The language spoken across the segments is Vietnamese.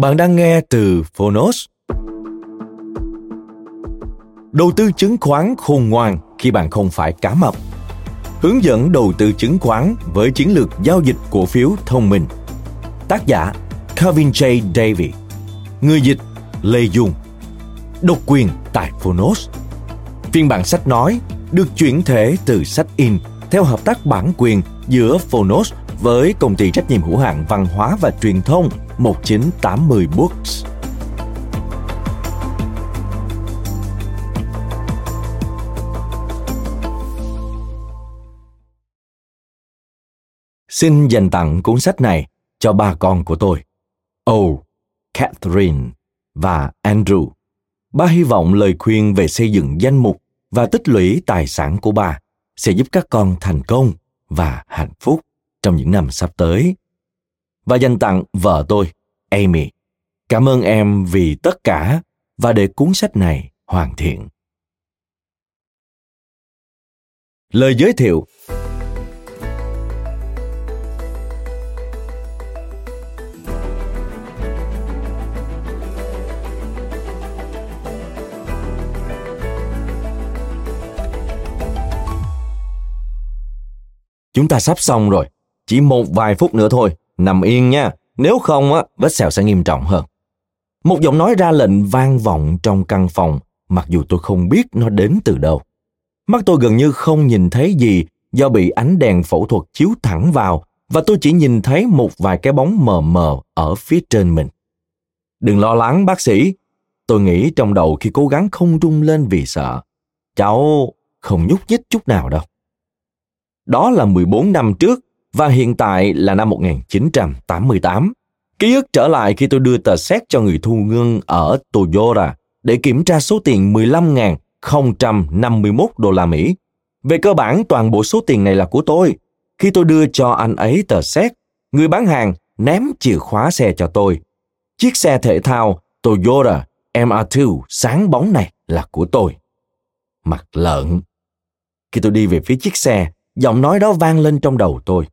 Bạn đang nghe từ Phonos. Đầu tư chứng khoán khôn ngoan khi bạn không phải cá mập. Hướng dẫn đầu tư chứng khoán với chiến lược giao dịch cổ phiếu thông minh. Tác giả Kevin J. Davy. Người dịch Lê Dung. Độc quyền tại Phonos. Phiên bản sách nói được chuyển thể từ sách in theo hợp tác bản quyền giữa Phonos với công ty trách nhiệm hữu hạn văn hóa và truyền thông 1980 Books. Xin dành tặng cuốn sách này cho ba con của tôi. O, Catherine và Andrew. Ba hy vọng lời khuyên về xây dựng danh mục và tích lũy tài sản của bà sẽ giúp các con thành công và hạnh phúc trong những năm sắp tới. Và dành tặng vợ tôi, Amy. Cảm ơn em vì tất cả và để cuốn sách này hoàn thiện. Lời giới thiệu Chúng ta sắp xong rồi. Chỉ một vài phút nữa thôi. Nằm yên nha. Nếu không, á, vết sẹo sẽ nghiêm trọng hơn. Một giọng nói ra lệnh vang vọng trong căn phòng, mặc dù tôi không biết nó đến từ đâu. Mắt tôi gần như không nhìn thấy gì do bị ánh đèn phẫu thuật chiếu thẳng vào và tôi chỉ nhìn thấy một vài cái bóng mờ mờ ở phía trên mình. Đừng lo lắng bác sĩ, tôi nghĩ trong đầu khi cố gắng không rung lên vì sợ. Cháu không nhúc nhích chút nào đâu. Đó là 14 năm trước và hiện tại là năm 1988. Ký ức trở lại khi tôi đưa tờ xét cho người thu ngân ở Toyota để kiểm tra số tiền 15.051 đô la Mỹ. Về cơ bản, toàn bộ số tiền này là của tôi. Khi tôi đưa cho anh ấy tờ xét, người bán hàng ném chìa khóa xe cho tôi. Chiếc xe thể thao Toyota MR2 sáng bóng này là của tôi. Mặt lợn. Khi tôi đi về phía chiếc xe, giọng nói đó vang lên trong đầu tôi.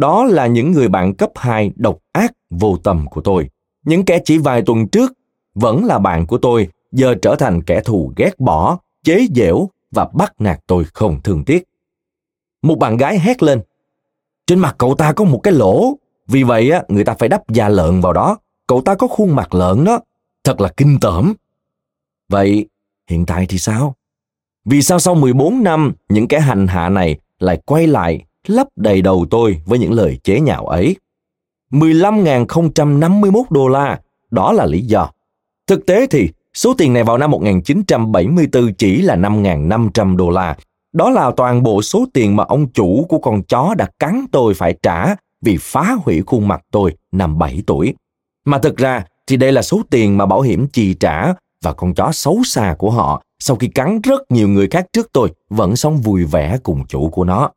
Đó là những người bạn cấp 2 độc ác vô tâm của tôi. Những kẻ chỉ vài tuần trước vẫn là bạn của tôi, giờ trở thành kẻ thù ghét bỏ, chế giễu và bắt nạt tôi không thương tiếc. Một bạn gái hét lên. Trên mặt cậu ta có một cái lỗ, vì vậy á, người ta phải đắp da lợn vào đó. Cậu ta có khuôn mặt lợn đó, thật là kinh tởm. Vậy hiện tại thì sao? Vì sao sau 14 năm những kẻ hành hạ này lại quay lại lấp đầy đầu tôi với những lời chế nhạo ấy. 15.051 đô la, đó là lý do. Thực tế thì số tiền này vào năm 1974 chỉ là 5.500 đô la. Đó là toàn bộ số tiền mà ông chủ của con chó đã cắn tôi phải trả vì phá hủy khuôn mặt tôi năm 7 tuổi. Mà thực ra thì đây là số tiền mà bảo hiểm chi trả và con chó xấu xa của họ sau khi cắn rất nhiều người khác trước tôi vẫn sống vui vẻ cùng chủ của nó.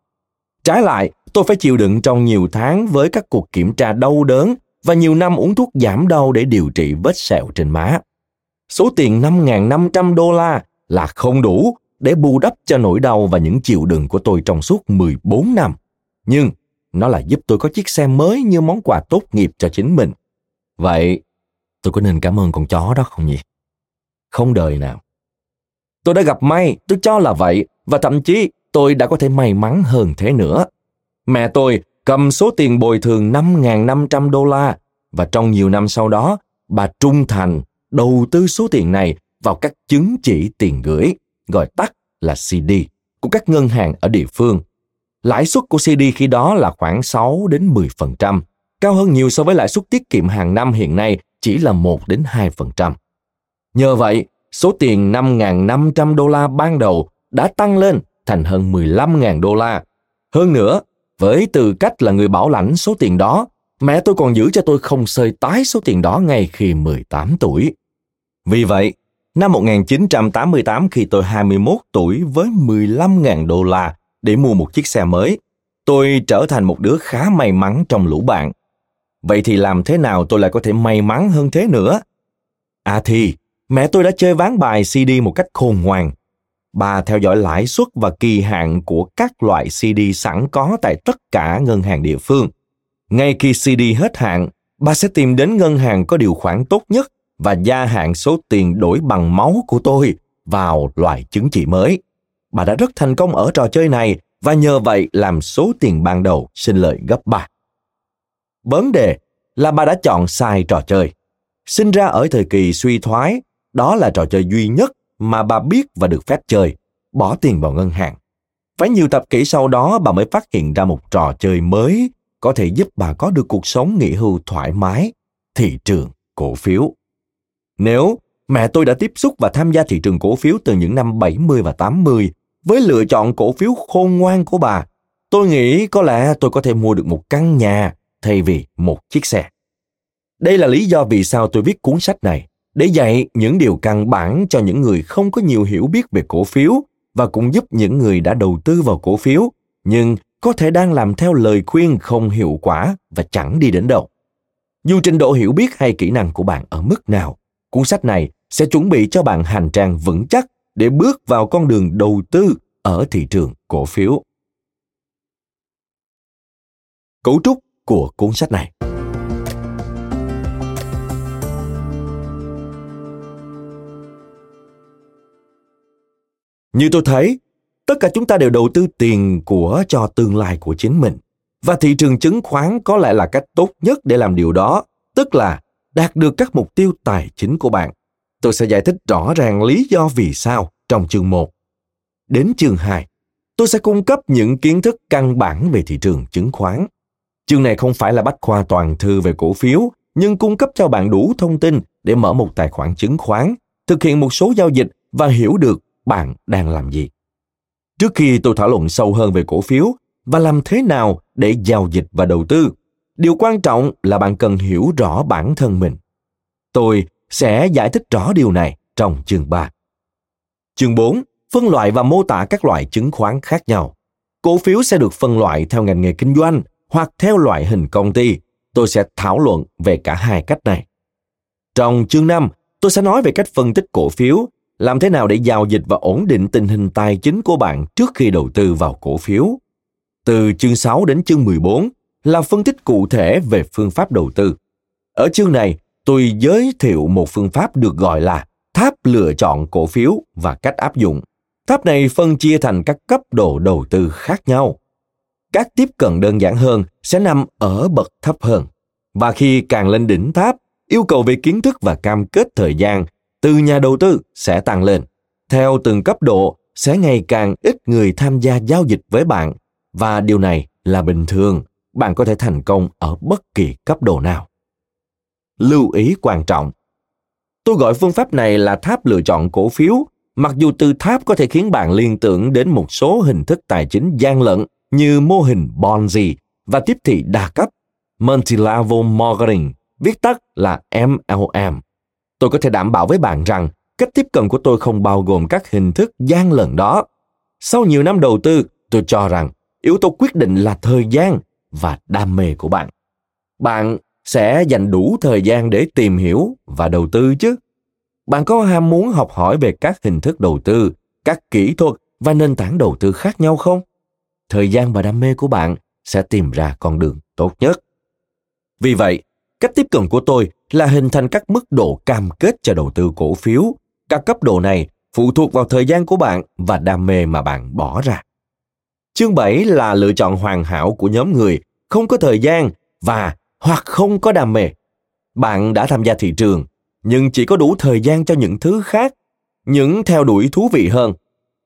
Trái lại, tôi phải chịu đựng trong nhiều tháng với các cuộc kiểm tra đau đớn và nhiều năm uống thuốc giảm đau để điều trị vết sẹo trên má. Số tiền 5.500 đô la là không đủ để bù đắp cho nỗi đau và những chịu đựng của tôi trong suốt 14 năm. Nhưng nó là giúp tôi có chiếc xe mới như món quà tốt nghiệp cho chính mình. Vậy, tôi có nên cảm ơn con chó đó không nhỉ? Không đời nào. Tôi đã gặp may, tôi cho là vậy, và thậm chí tôi đã có thể may mắn hơn thế nữa. Mẹ tôi cầm số tiền bồi thường 5.500 đô la và trong nhiều năm sau đó, bà trung thành đầu tư số tiền này vào các chứng chỉ tiền gửi, gọi tắt là CD, của các ngân hàng ở địa phương. Lãi suất của CD khi đó là khoảng 6 đến 10%, cao hơn nhiều so với lãi suất tiết kiệm hàng năm hiện nay chỉ là 1 đến 2%. Nhờ vậy, số tiền 5.500 đô la ban đầu đã tăng lên thành hơn 15.000 đô la. Hơn nữa, với tư cách là người bảo lãnh số tiền đó, mẹ tôi còn giữ cho tôi không sơi tái số tiền đó ngay khi 18 tuổi. Vì vậy, năm 1988 khi tôi 21 tuổi với 15.000 đô la để mua một chiếc xe mới, tôi trở thành một đứa khá may mắn trong lũ bạn. Vậy thì làm thế nào tôi lại có thể may mắn hơn thế nữa? À thì, mẹ tôi đã chơi ván bài CD một cách khôn ngoan. Bà theo dõi lãi suất và kỳ hạn của các loại CD sẵn có tại tất cả ngân hàng địa phương. Ngay khi CD hết hạn, bà sẽ tìm đến ngân hàng có điều khoản tốt nhất và gia hạn số tiền đổi bằng máu của tôi vào loại chứng chỉ mới. Bà đã rất thành công ở trò chơi này và nhờ vậy làm số tiền ban đầu sinh lợi gấp ba. Vấn đề là bà đã chọn sai trò chơi. Sinh ra ở thời kỳ suy thoái, đó là trò chơi duy nhất mà bà biết và được phép chơi, bỏ tiền vào ngân hàng. Phải nhiều tập kỹ sau đó bà mới phát hiện ra một trò chơi mới có thể giúp bà có được cuộc sống nghỉ hưu thoải mái, thị trường cổ phiếu. Nếu mẹ tôi đã tiếp xúc và tham gia thị trường cổ phiếu từ những năm 70 và 80 với lựa chọn cổ phiếu khôn ngoan của bà, tôi nghĩ có lẽ tôi có thể mua được một căn nhà thay vì một chiếc xe. Đây là lý do vì sao tôi viết cuốn sách này, để dạy những điều căn bản cho những người không có nhiều hiểu biết về cổ phiếu và cũng giúp những người đã đầu tư vào cổ phiếu nhưng có thể đang làm theo lời khuyên không hiệu quả và chẳng đi đến đâu. Dù trình độ hiểu biết hay kỹ năng của bạn ở mức nào, cuốn sách này sẽ chuẩn bị cho bạn hành trang vững chắc để bước vào con đường đầu tư ở thị trường cổ phiếu. Cấu trúc của cuốn sách này Như tôi thấy, tất cả chúng ta đều đầu tư tiền của cho tương lai của chính mình. Và thị trường chứng khoán có lẽ là cách tốt nhất để làm điều đó, tức là đạt được các mục tiêu tài chính của bạn. Tôi sẽ giải thích rõ ràng lý do vì sao trong chương 1. Đến chương 2, tôi sẽ cung cấp những kiến thức căn bản về thị trường chứng khoán. Chương này không phải là bách khoa toàn thư về cổ phiếu, nhưng cung cấp cho bạn đủ thông tin để mở một tài khoản chứng khoán, thực hiện một số giao dịch và hiểu được bạn đang làm gì. Trước khi tôi thảo luận sâu hơn về cổ phiếu và làm thế nào để giao dịch và đầu tư, điều quan trọng là bạn cần hiểu rõ bản thân mình. Tôi sẽ giải thích rõ điều này trong chương 3. Chương 4. Phân loại và mô tả các loại chứng khoán khác nhau. Cổ phiếu sẽ được phân loại theo ngành nghề kinh doanh hoặc theo loại hình công ty. Tôi sẽ thảo luận về cả hai cách này. Trong chương 5, tôi sẽ nói về cách phân tích cổ phiếu làm thế nào để giao dịch và ổn định tình hình tài chính của bạn trước khi đầu tư vào cổ phiếu. Từ chương 6 đến chương 14 là phân tích cụ thể về phương pháp đầu tư. Ở chương này, tôi giới thiệu một phương pháp được gọi là tháp lựa chọn cổ phiếu và cách áp dụng. Tháp này phân chia thành các cấp độ đầu tư khác nhau. Các tiếp cận đơn giản hơn sẽ nằm ở bậc thấp hơn. Và khi càng lên đỉnh tháp, yêu cầu về kiến thức và cam kết thời gian từ nhà đầu tư sẽ tăng lên. Theo từng cấp độ, sẽ ngày càng ít người tham gia giao dịch với bạn và điều này là bình thường, bạn có thể thành công ở bất kỳ cấp độ nào. Lưu ý quan trọng. Tôi gọi phương pháp này là tháp lựa chọn cổ phiếu, mặc dù từ tháp có thể khiến bạn liên tưởng đến một số hình thức tài chính gian lận như mô hình Ponzi và tiếp thị đa cấp, Multi-Level Marketing, viết tắt là MLM tôi có thể đảm bảo với bạn rằng cách tiếp cận của tôi không bao gồm các hình thức gian lận đó. Sau nhiều năm đầu tư, tôi cho rằng yếu tố quyết định là thời gian và đam mê của bạn. Bạn sẽ dành đủ thời gian để tìm hiểu và đầu tư chứ. Bạn có ham muốn học hỏi về các hình thức đầu tư, các kỹ thuật và nền tảng đầu tư khác nhau không? Thời gian và đam mê của bạn sẽ tìm ra con đường tốt nhất. Vì vậy, cách tiếp cận của tôi là hình thành các mức độ cam kết cho đầu tư cổ phiếu. Các cấp độ này phụ thuộc vào thời gian của bạn và đam mê mà bạn bỏ ra. Chương 7 là lựa chọn hoàn hảo của nhóm người không có thời gian và hoặc không có đam mê. Bạn đã tham gia thị trường, nhưng chỉ có đủ thời gian cho những thứ khác, những theo đuổi thú vị hơn.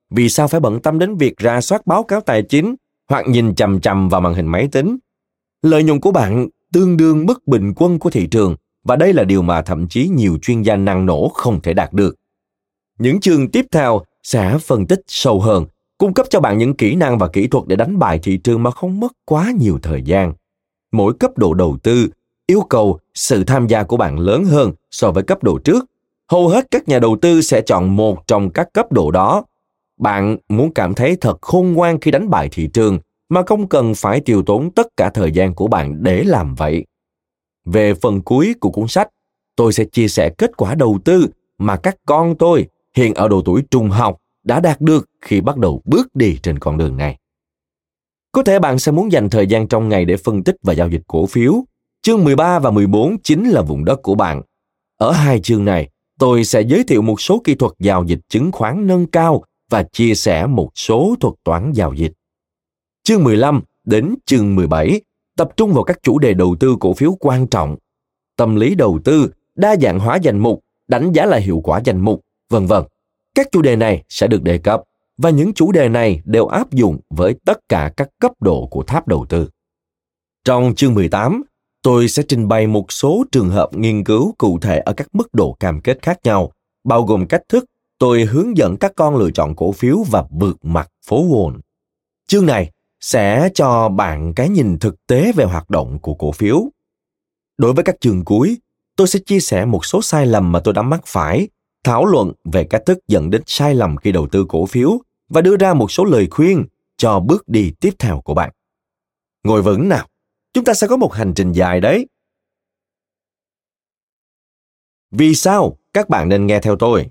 Vì sao phải bận tâm đến việc ra soát báo cáo tài chính hoặc nhìn chằm chằm vào màn hình máy tính? Lợi nhuận của bạn tương đương mức bình quân của thị trường và đây là điều mà thậm chí nhiều chuyên gia năng nổ không thể đạt được. Những chương tiếp theo sẽ phân tích sâu hơn, cung cấp cho bạn những kỹ năng và kỹ thuật để đánh bại thị trường mà không mất quá nhiều thời gian. Mỗi cấp độ đầu tư yêu cầu sự tham gia của bạn lớn hơn so với cấp độ trước. Hầu hết các nhà đầu tư sẽ chọn một trong các cấp độ đó. Bạn muốn cảm thấy thật khôn ngoan khi đánh bại thị trường mà không cần phải tiêu tốn tất cả thời gian của bạn để làm vậy. Về phần cuối của cuốn sách, tôi sẽ chia sẻ kết quả đầu tư mà các con tôi hiện ở độ tuổi trung học đã đạt được khi bắt đầu bước đi trên con đường này. Có thể bạn sẽ muốn dành thời gian trong ngày để phân tích và giao dịch cổ phiếu. Chương 13 và 14 chính là vùng đất của bạn. Ở hai chương này, tôi sẽ giới thiệu một số kỹ thuật giao dịch chứng khoán nâng cao và chia sẻ một số thuật toán giao dịch. Chương 15 đến chương 17 tập trung vào các chủ đề đầu tư cổ phiếu quan trọng, tâm lý đầu tư, đa dạng hóa danh mục, đánh giá lại hiệu quả danh mục, vân vân. Các chủ đề này sẽ được đề cập và những chủ đề này đều áp dụng với tất cả các cấp độ của tháp đầu tư. Trong chương 18, tôi sẽ trình bày một số trường hợp nghiên cứu cụ thể ở các mức độ cam kết khác nhau, bao gồm cách thức tôi hướng dẫn các con lựa chọn cổ phiếu và vượt mặt phố Wall. Chương này sẽ cho bạn cái nhìn thực tế về hoạt động của cổ phiếu. Đối với các chương cuối, tôi sẽ chia sẻ một số sai lầm mà tôi đã mắc phải, thảo luận về cách thức dẫn đến sai lầm khi đầu tư cổ phiếu và đưa ra một số lời khuyên cho bước đi tiếp theo của bạn. Ngồi vững nào, chúng ta sẽ có một hành trình dài đấy. Vì sao các bạn nên nghe theo tôi?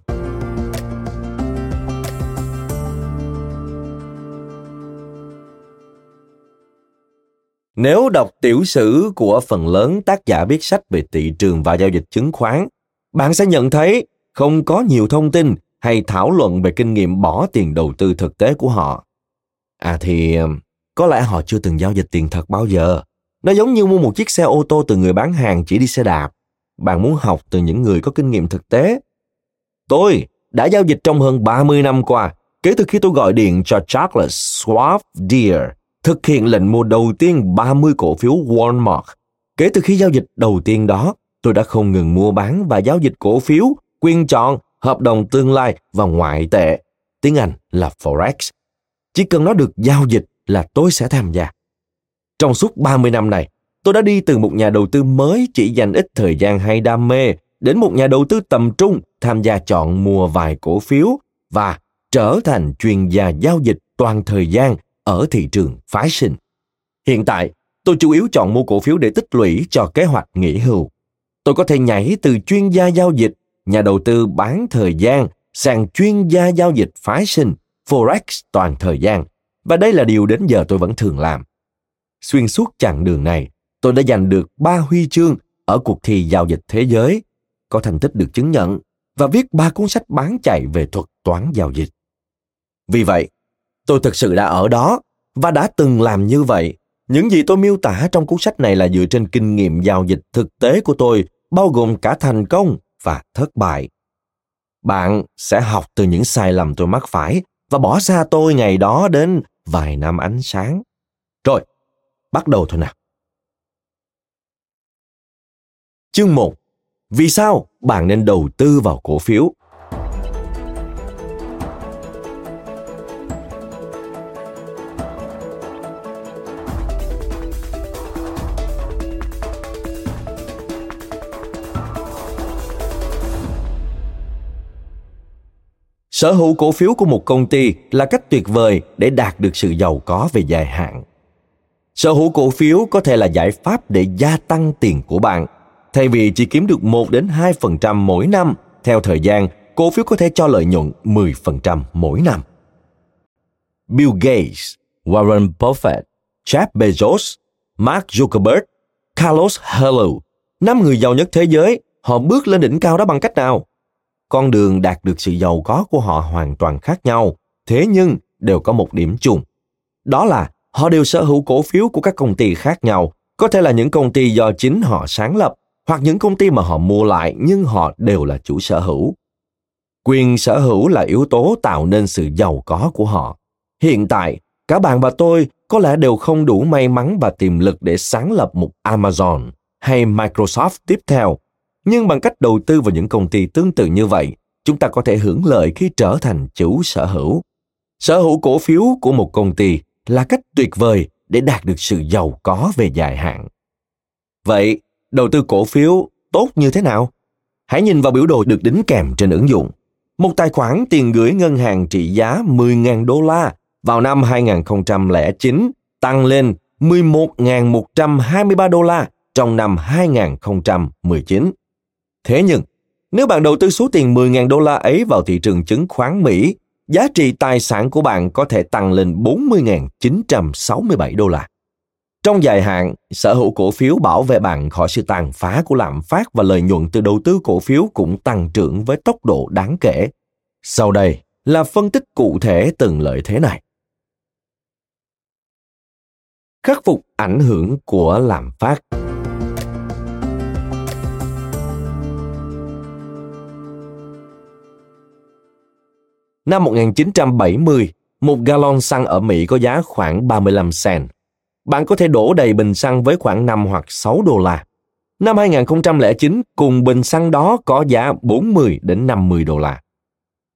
Nếu đọc tiểu sử của phần lớn tác giả viết sách về thị trường và giao dịch chứng khoán, bạn sẽ nhận thấy không có nhiều thông tin hay thảo luận về kinh nghiệm bỏ tiền đầu tư thực tế của họ. À thì um, có lẽ họ chưa từng giao dịch tiền thật bao giờ. Nó giống như mua một chiếc xe ô tô từ người bán hàng chỉ đi xe đạp. Bạn muốn học từ những người có kinh nghiệm thực tế. Tôi đã giao dịch trong hơn 30 năm qua, kể từ khi tôi gọi điện cho Charles Schwab Deere thực hiện lệnh mua đầu tiên 30 cổ phiếu Walmart. Kể từ khi giao dịch đầu tiên đó, tôi đã không ngừng mua bán và giao dịch cổ phiếu, quyền chọn, hợp đồng tương lai và ngoại tệ. Tiếng Anh là Forex. Chỉ cần nó được giao dịch là tôi sẽ tham gia. Trong suốt 30 năm này, tôi đã đi từ một nhà đầu tư mới chỉ dành ít thời gian hay đam mê đến một nhà đầu tư tầm trung tham gia chọn mua vài cổ phiếu và trở thành chuyên gia giao dịch toàn thời gian ở thị trường phái sinh. Hiện tại, tôi chủ yếu chọn mua cổ phiếu để tích lũy cho kế hoạch nghỉ hưu. Tôi có thể nhảy từ chuyên gia giao dịch, nhà đầu tư bán thời gian sang chuyên gia giao dịch phái sinh, forex toàn thời gian. Và đây là điều đến giờ tôi vẫn thường làm. Xuyên suốt chặng đường này, tôi đã giành được 3 huy chương ở cuộc thi giao dịch thế giới, có thành tích được chứng nhận và viết ba cuốn sách bán chạy về thuật toán giao dịch. Vì vậy, Tôi thực sự đã ở đó và đã từng làm như vậy. Những gì tôi miêu tả trong cuốn sách này là dựa trên kinh nghiệm giao dịch thực tế của tôi, bao gồm cả thành công và thất bại. Bạn sẽ học từ những sai lầm tôi mắc phải và bỏ xa tôi ngày đó đến vài năm ánh sáng. Rồi, bắt đầu thôi nào. Chương 1. Vì sao bạn nên đầu tư vào cổ phiếu? Sở hữu cổ phiếu của một công ty là cách tuyệt vời để đạt được sự giàu có về dài hạn. Sở hữu cổ phiếu có thể là giải pháp để gia tăng tiền của bạn. Thay vì chỉ kiếm được 1 đến 2% mỗi năm theo thời gian cổ phiếu có thể cho lợi nhuận 10% mỗi năm. Bill Gates, Warren Buffett, Jeff Bezos, Mark Zuckerberg, Carlos Hello, năm người giàu nhất thế giới, họ bước lên đỉnh cao đó bằng cách nào? Con đường đạt được sự giàu có của họ hoàn toàn khác nhau thế nhưng đều có một điểm chung Đó là họ đều sở hữu cổ phiếu của các công ty khác nhau, có thể là những công ty do chính họ sáng lập hoặc những công ty mà họ mua lại nhưng họ đều là chủ sở hữu. Quyền sở hữu là yếu tố tạo nên sự giàu có của họ. Hiện tại, cả bạn và tôi có lẽ đều không đủ may mắn và tiềm lực để sáng lập một Amazon hay Microsoft tiếp theo. Nhưng bằng cách đầu tư vào những công ty tương tự như vậy, chúng ta có thể hưởng lợi khi trở thành chủ sở hữu. Sở hữu cổ phiếu của một công ty là cách tuyệt vời để đạt được sự giàu có về dài hạn. Vậy, đầu tư cổ phiếu tốt như thế nào? Hãy nhìn vào biểu đồ được đính kèm trên ứng dụng. Một tài khoản tiền gửi ngân hàng trị giá 10.000 đô la vào năm 2009 tăng lên 11.123 đô la trong năm 2019. Thế nhưng, nếu bạn đầu tư số tiền 10.000 đô la ấy vào thị trường chứng khoán Mỹ, giá trị tài sản của bạn có thể tăng lên 40.967 đô la. Trong dài hạn, sở hữu cổ phiếu bảo vệ bạn khỏi sự tàn phá của lạm phát và lợi nhuận từ đầu tư cổ phiếu cũng tăng trưởng với tốc độ đáng kể. Sau đây là phân tích cụ thể từng lợi thế này. Khắc phục ảnh hưởng của lạm phát. Năm 1970, một gallon xăng ở Mỹ có giá khoảng 35 cent. Bạn có thể đổ đầy bình xăng với khoảng 5 hoặc 6 đô la. Năm 2009, cùng bình xăng đó có giá 40 đến 50 đô la.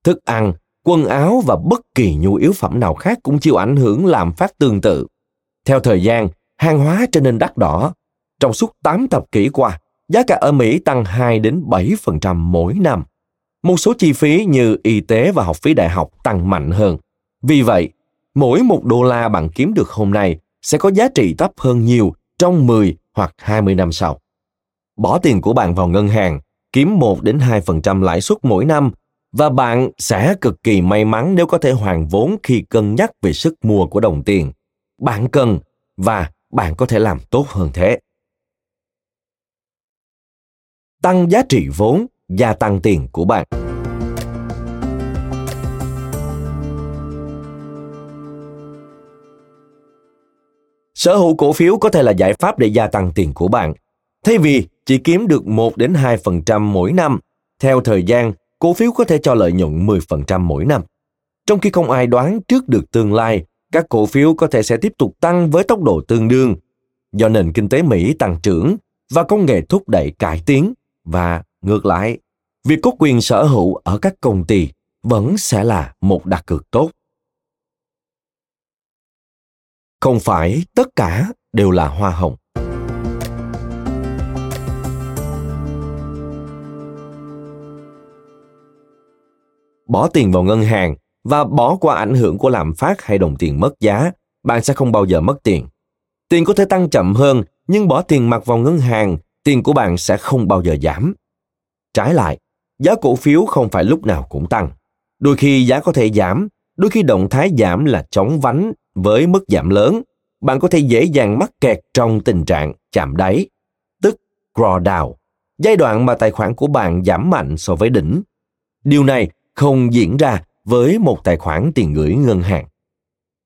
Thức ăn, quần áo và bất kỳ nhu yếu phẩm nào khác cũng chịu ảnh hưởng làm phát tương tự. Theo thời gian, hàng hóa trở nên đắt đỏ. Trong suốt 8 thập kỷ qua, giá cả ở Mỹ tăng 2 đến 7% mỗi năm. Một số chi phí như y tế và học phí đại học tăng mạnh hơn. Vì vậy, mỗi một đô la bạn kiếm được hôm nay sẽ có giá trị thấp hơn nhiều trong 10 hoặc 20 năm sau. Bỏ tiền của bạn vào ngân hàng, kiếm 1 đến 2% lãi suất mỗi năm và bạn sẽ cực kỳ may mắn nếu có thể hoàn vốn khi cân nhắc về sức mua của đồng tiền. Bạn cần và bạn có thể làm tốt hơn thế. Tăng giá trị vốn gia tăng tiền của bạn. Sở hữu cổ phiếu có thể là giải pháp để gia tăng tiền của bạn. Thay vì chỉ kiếm được 1 đến 2% mỗi năm, theo thời gian, cổ phiếu có thể cho lợi nhuận 10% mỗi năm. Trong khi không ai đoán trước được tương lai, các cổ phiếu có thể sẽ tiếp tục tăng với tốc độ tương đương do nền kinh tế Mỹ tăng trưởng và công nghệ thúc đẩy cải tiến và ngược lại, việc có quyền sở hữu ở các công ty vẫn sẽ là một đặc cược tốt. Không phải tất cả đều là hoa hồng. Bỏ tiền vào ngân hàng và bỏ qua ảnh hưởng của lạm phát hay đồng tiền mất giá, bạn sẽ không bao giờ mất tiền. Tiền có thể tăng chậm hơn, nhưng bỏ tiền mặt vào ngân hàng, tiền của bạn sẽ không bao giờ giảm trái lại giá cổ phiếu không phải lúc nào cũng tăng. Đôi khi giá có thể giảm, đôi khi động thái giảm là chóng vánh với mức giảm lớn. Bạn có thể dễ dàng mắc kẹt trong tình trạng chạm đáy, tức drawdown, giai đoạn mà tài khoản của bạn giảm mạnh so với đỉnh. Điều này không diễn ra với một tài khoản tiền gửi ngân hàng.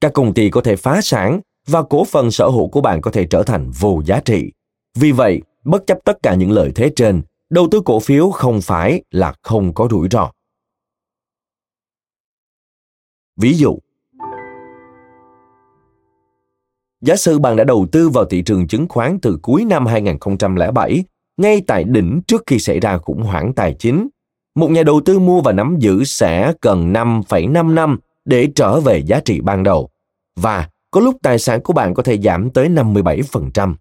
Các công ty có thể phá sản và cổ phần sở hữu của bạn có thể trở thành vô giá trị. Vì vậy, bất chấp tất cả những lợi thế trên, đầu tư cổ phiếu không phải là không có rủi ro. Ví dụ, Giả sử bạn đã đầu tư vào thị trường chứng khoán từ cuối năm 2007, ngay tại đỉnh trước khi xảy ra khủng hoảng tài chính. Một nhà đầu tư mua và nắm giữ sẽ cần 5,5 năm để trở về giá trị ban đầu. Và có lúc tài sản của bạn có thể giảm tới 57%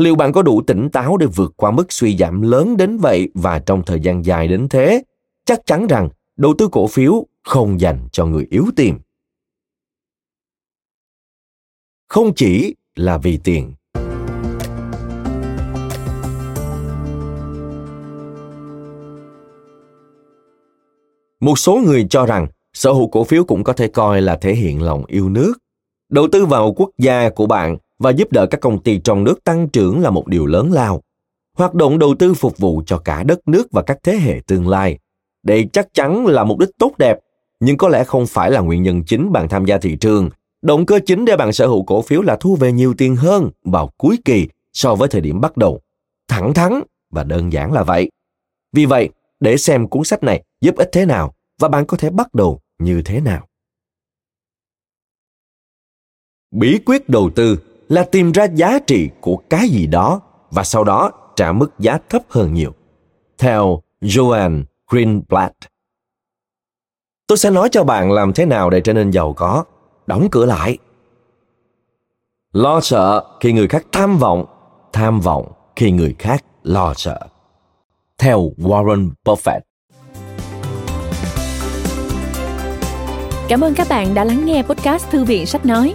liệu bạn có đủ tỉnh táo để vượt qua mức suy giảm lớn đến vậy và trong thời gian dài đến thế? Chắc chắn rằng đầu tư cổ phiếu không dành cho người yếu tiền. Không chỉ là vì tiền. Một số người cho rằng sở hữu cổ phiếu cũng có thể coi là thể hiện lòng yêu nước. Đầu tư vào quốc gia của bạn và giúp đỡ các công ty trong nước tăng trưởng là một điều lớn lao. Hoạt động đầu tư phục vụ cho cả đất nước và các thế hệ tương lai. Đây chắc chắn là mục đích tốt đẹp, nhưng có lẽ không phải là nguyên nhân chính bạn tham gia thị trường, Động cơ chính để bạn sở hữu cổ phiếu là thu về nhiều tiền hơn vào cuối kỳ so với thời điểm bắt đầu. Thẳng thắn và đơn giản là vậy. Vì vậy, để xem cuốn sách này giúp ích thế nào và bạn có thể bắt đầu như thế nào. Bí quyết đầu tư là tìm ra giá trị của cái gì đó và sau đó trả mức giá thấp hơn nhiều. Theo Joanne Greenblatt. Tôi sẽ nói cho bạn làm thế nào để trở nên giàu có. Đóng cửa lại. Lo sợ khi người khác tham vọng, tham vọng khi người khác lo sợ. Theo Warren Buffett. Cảm ơn các bạn đã lắng nghe podcast Thư viện Sách Nói.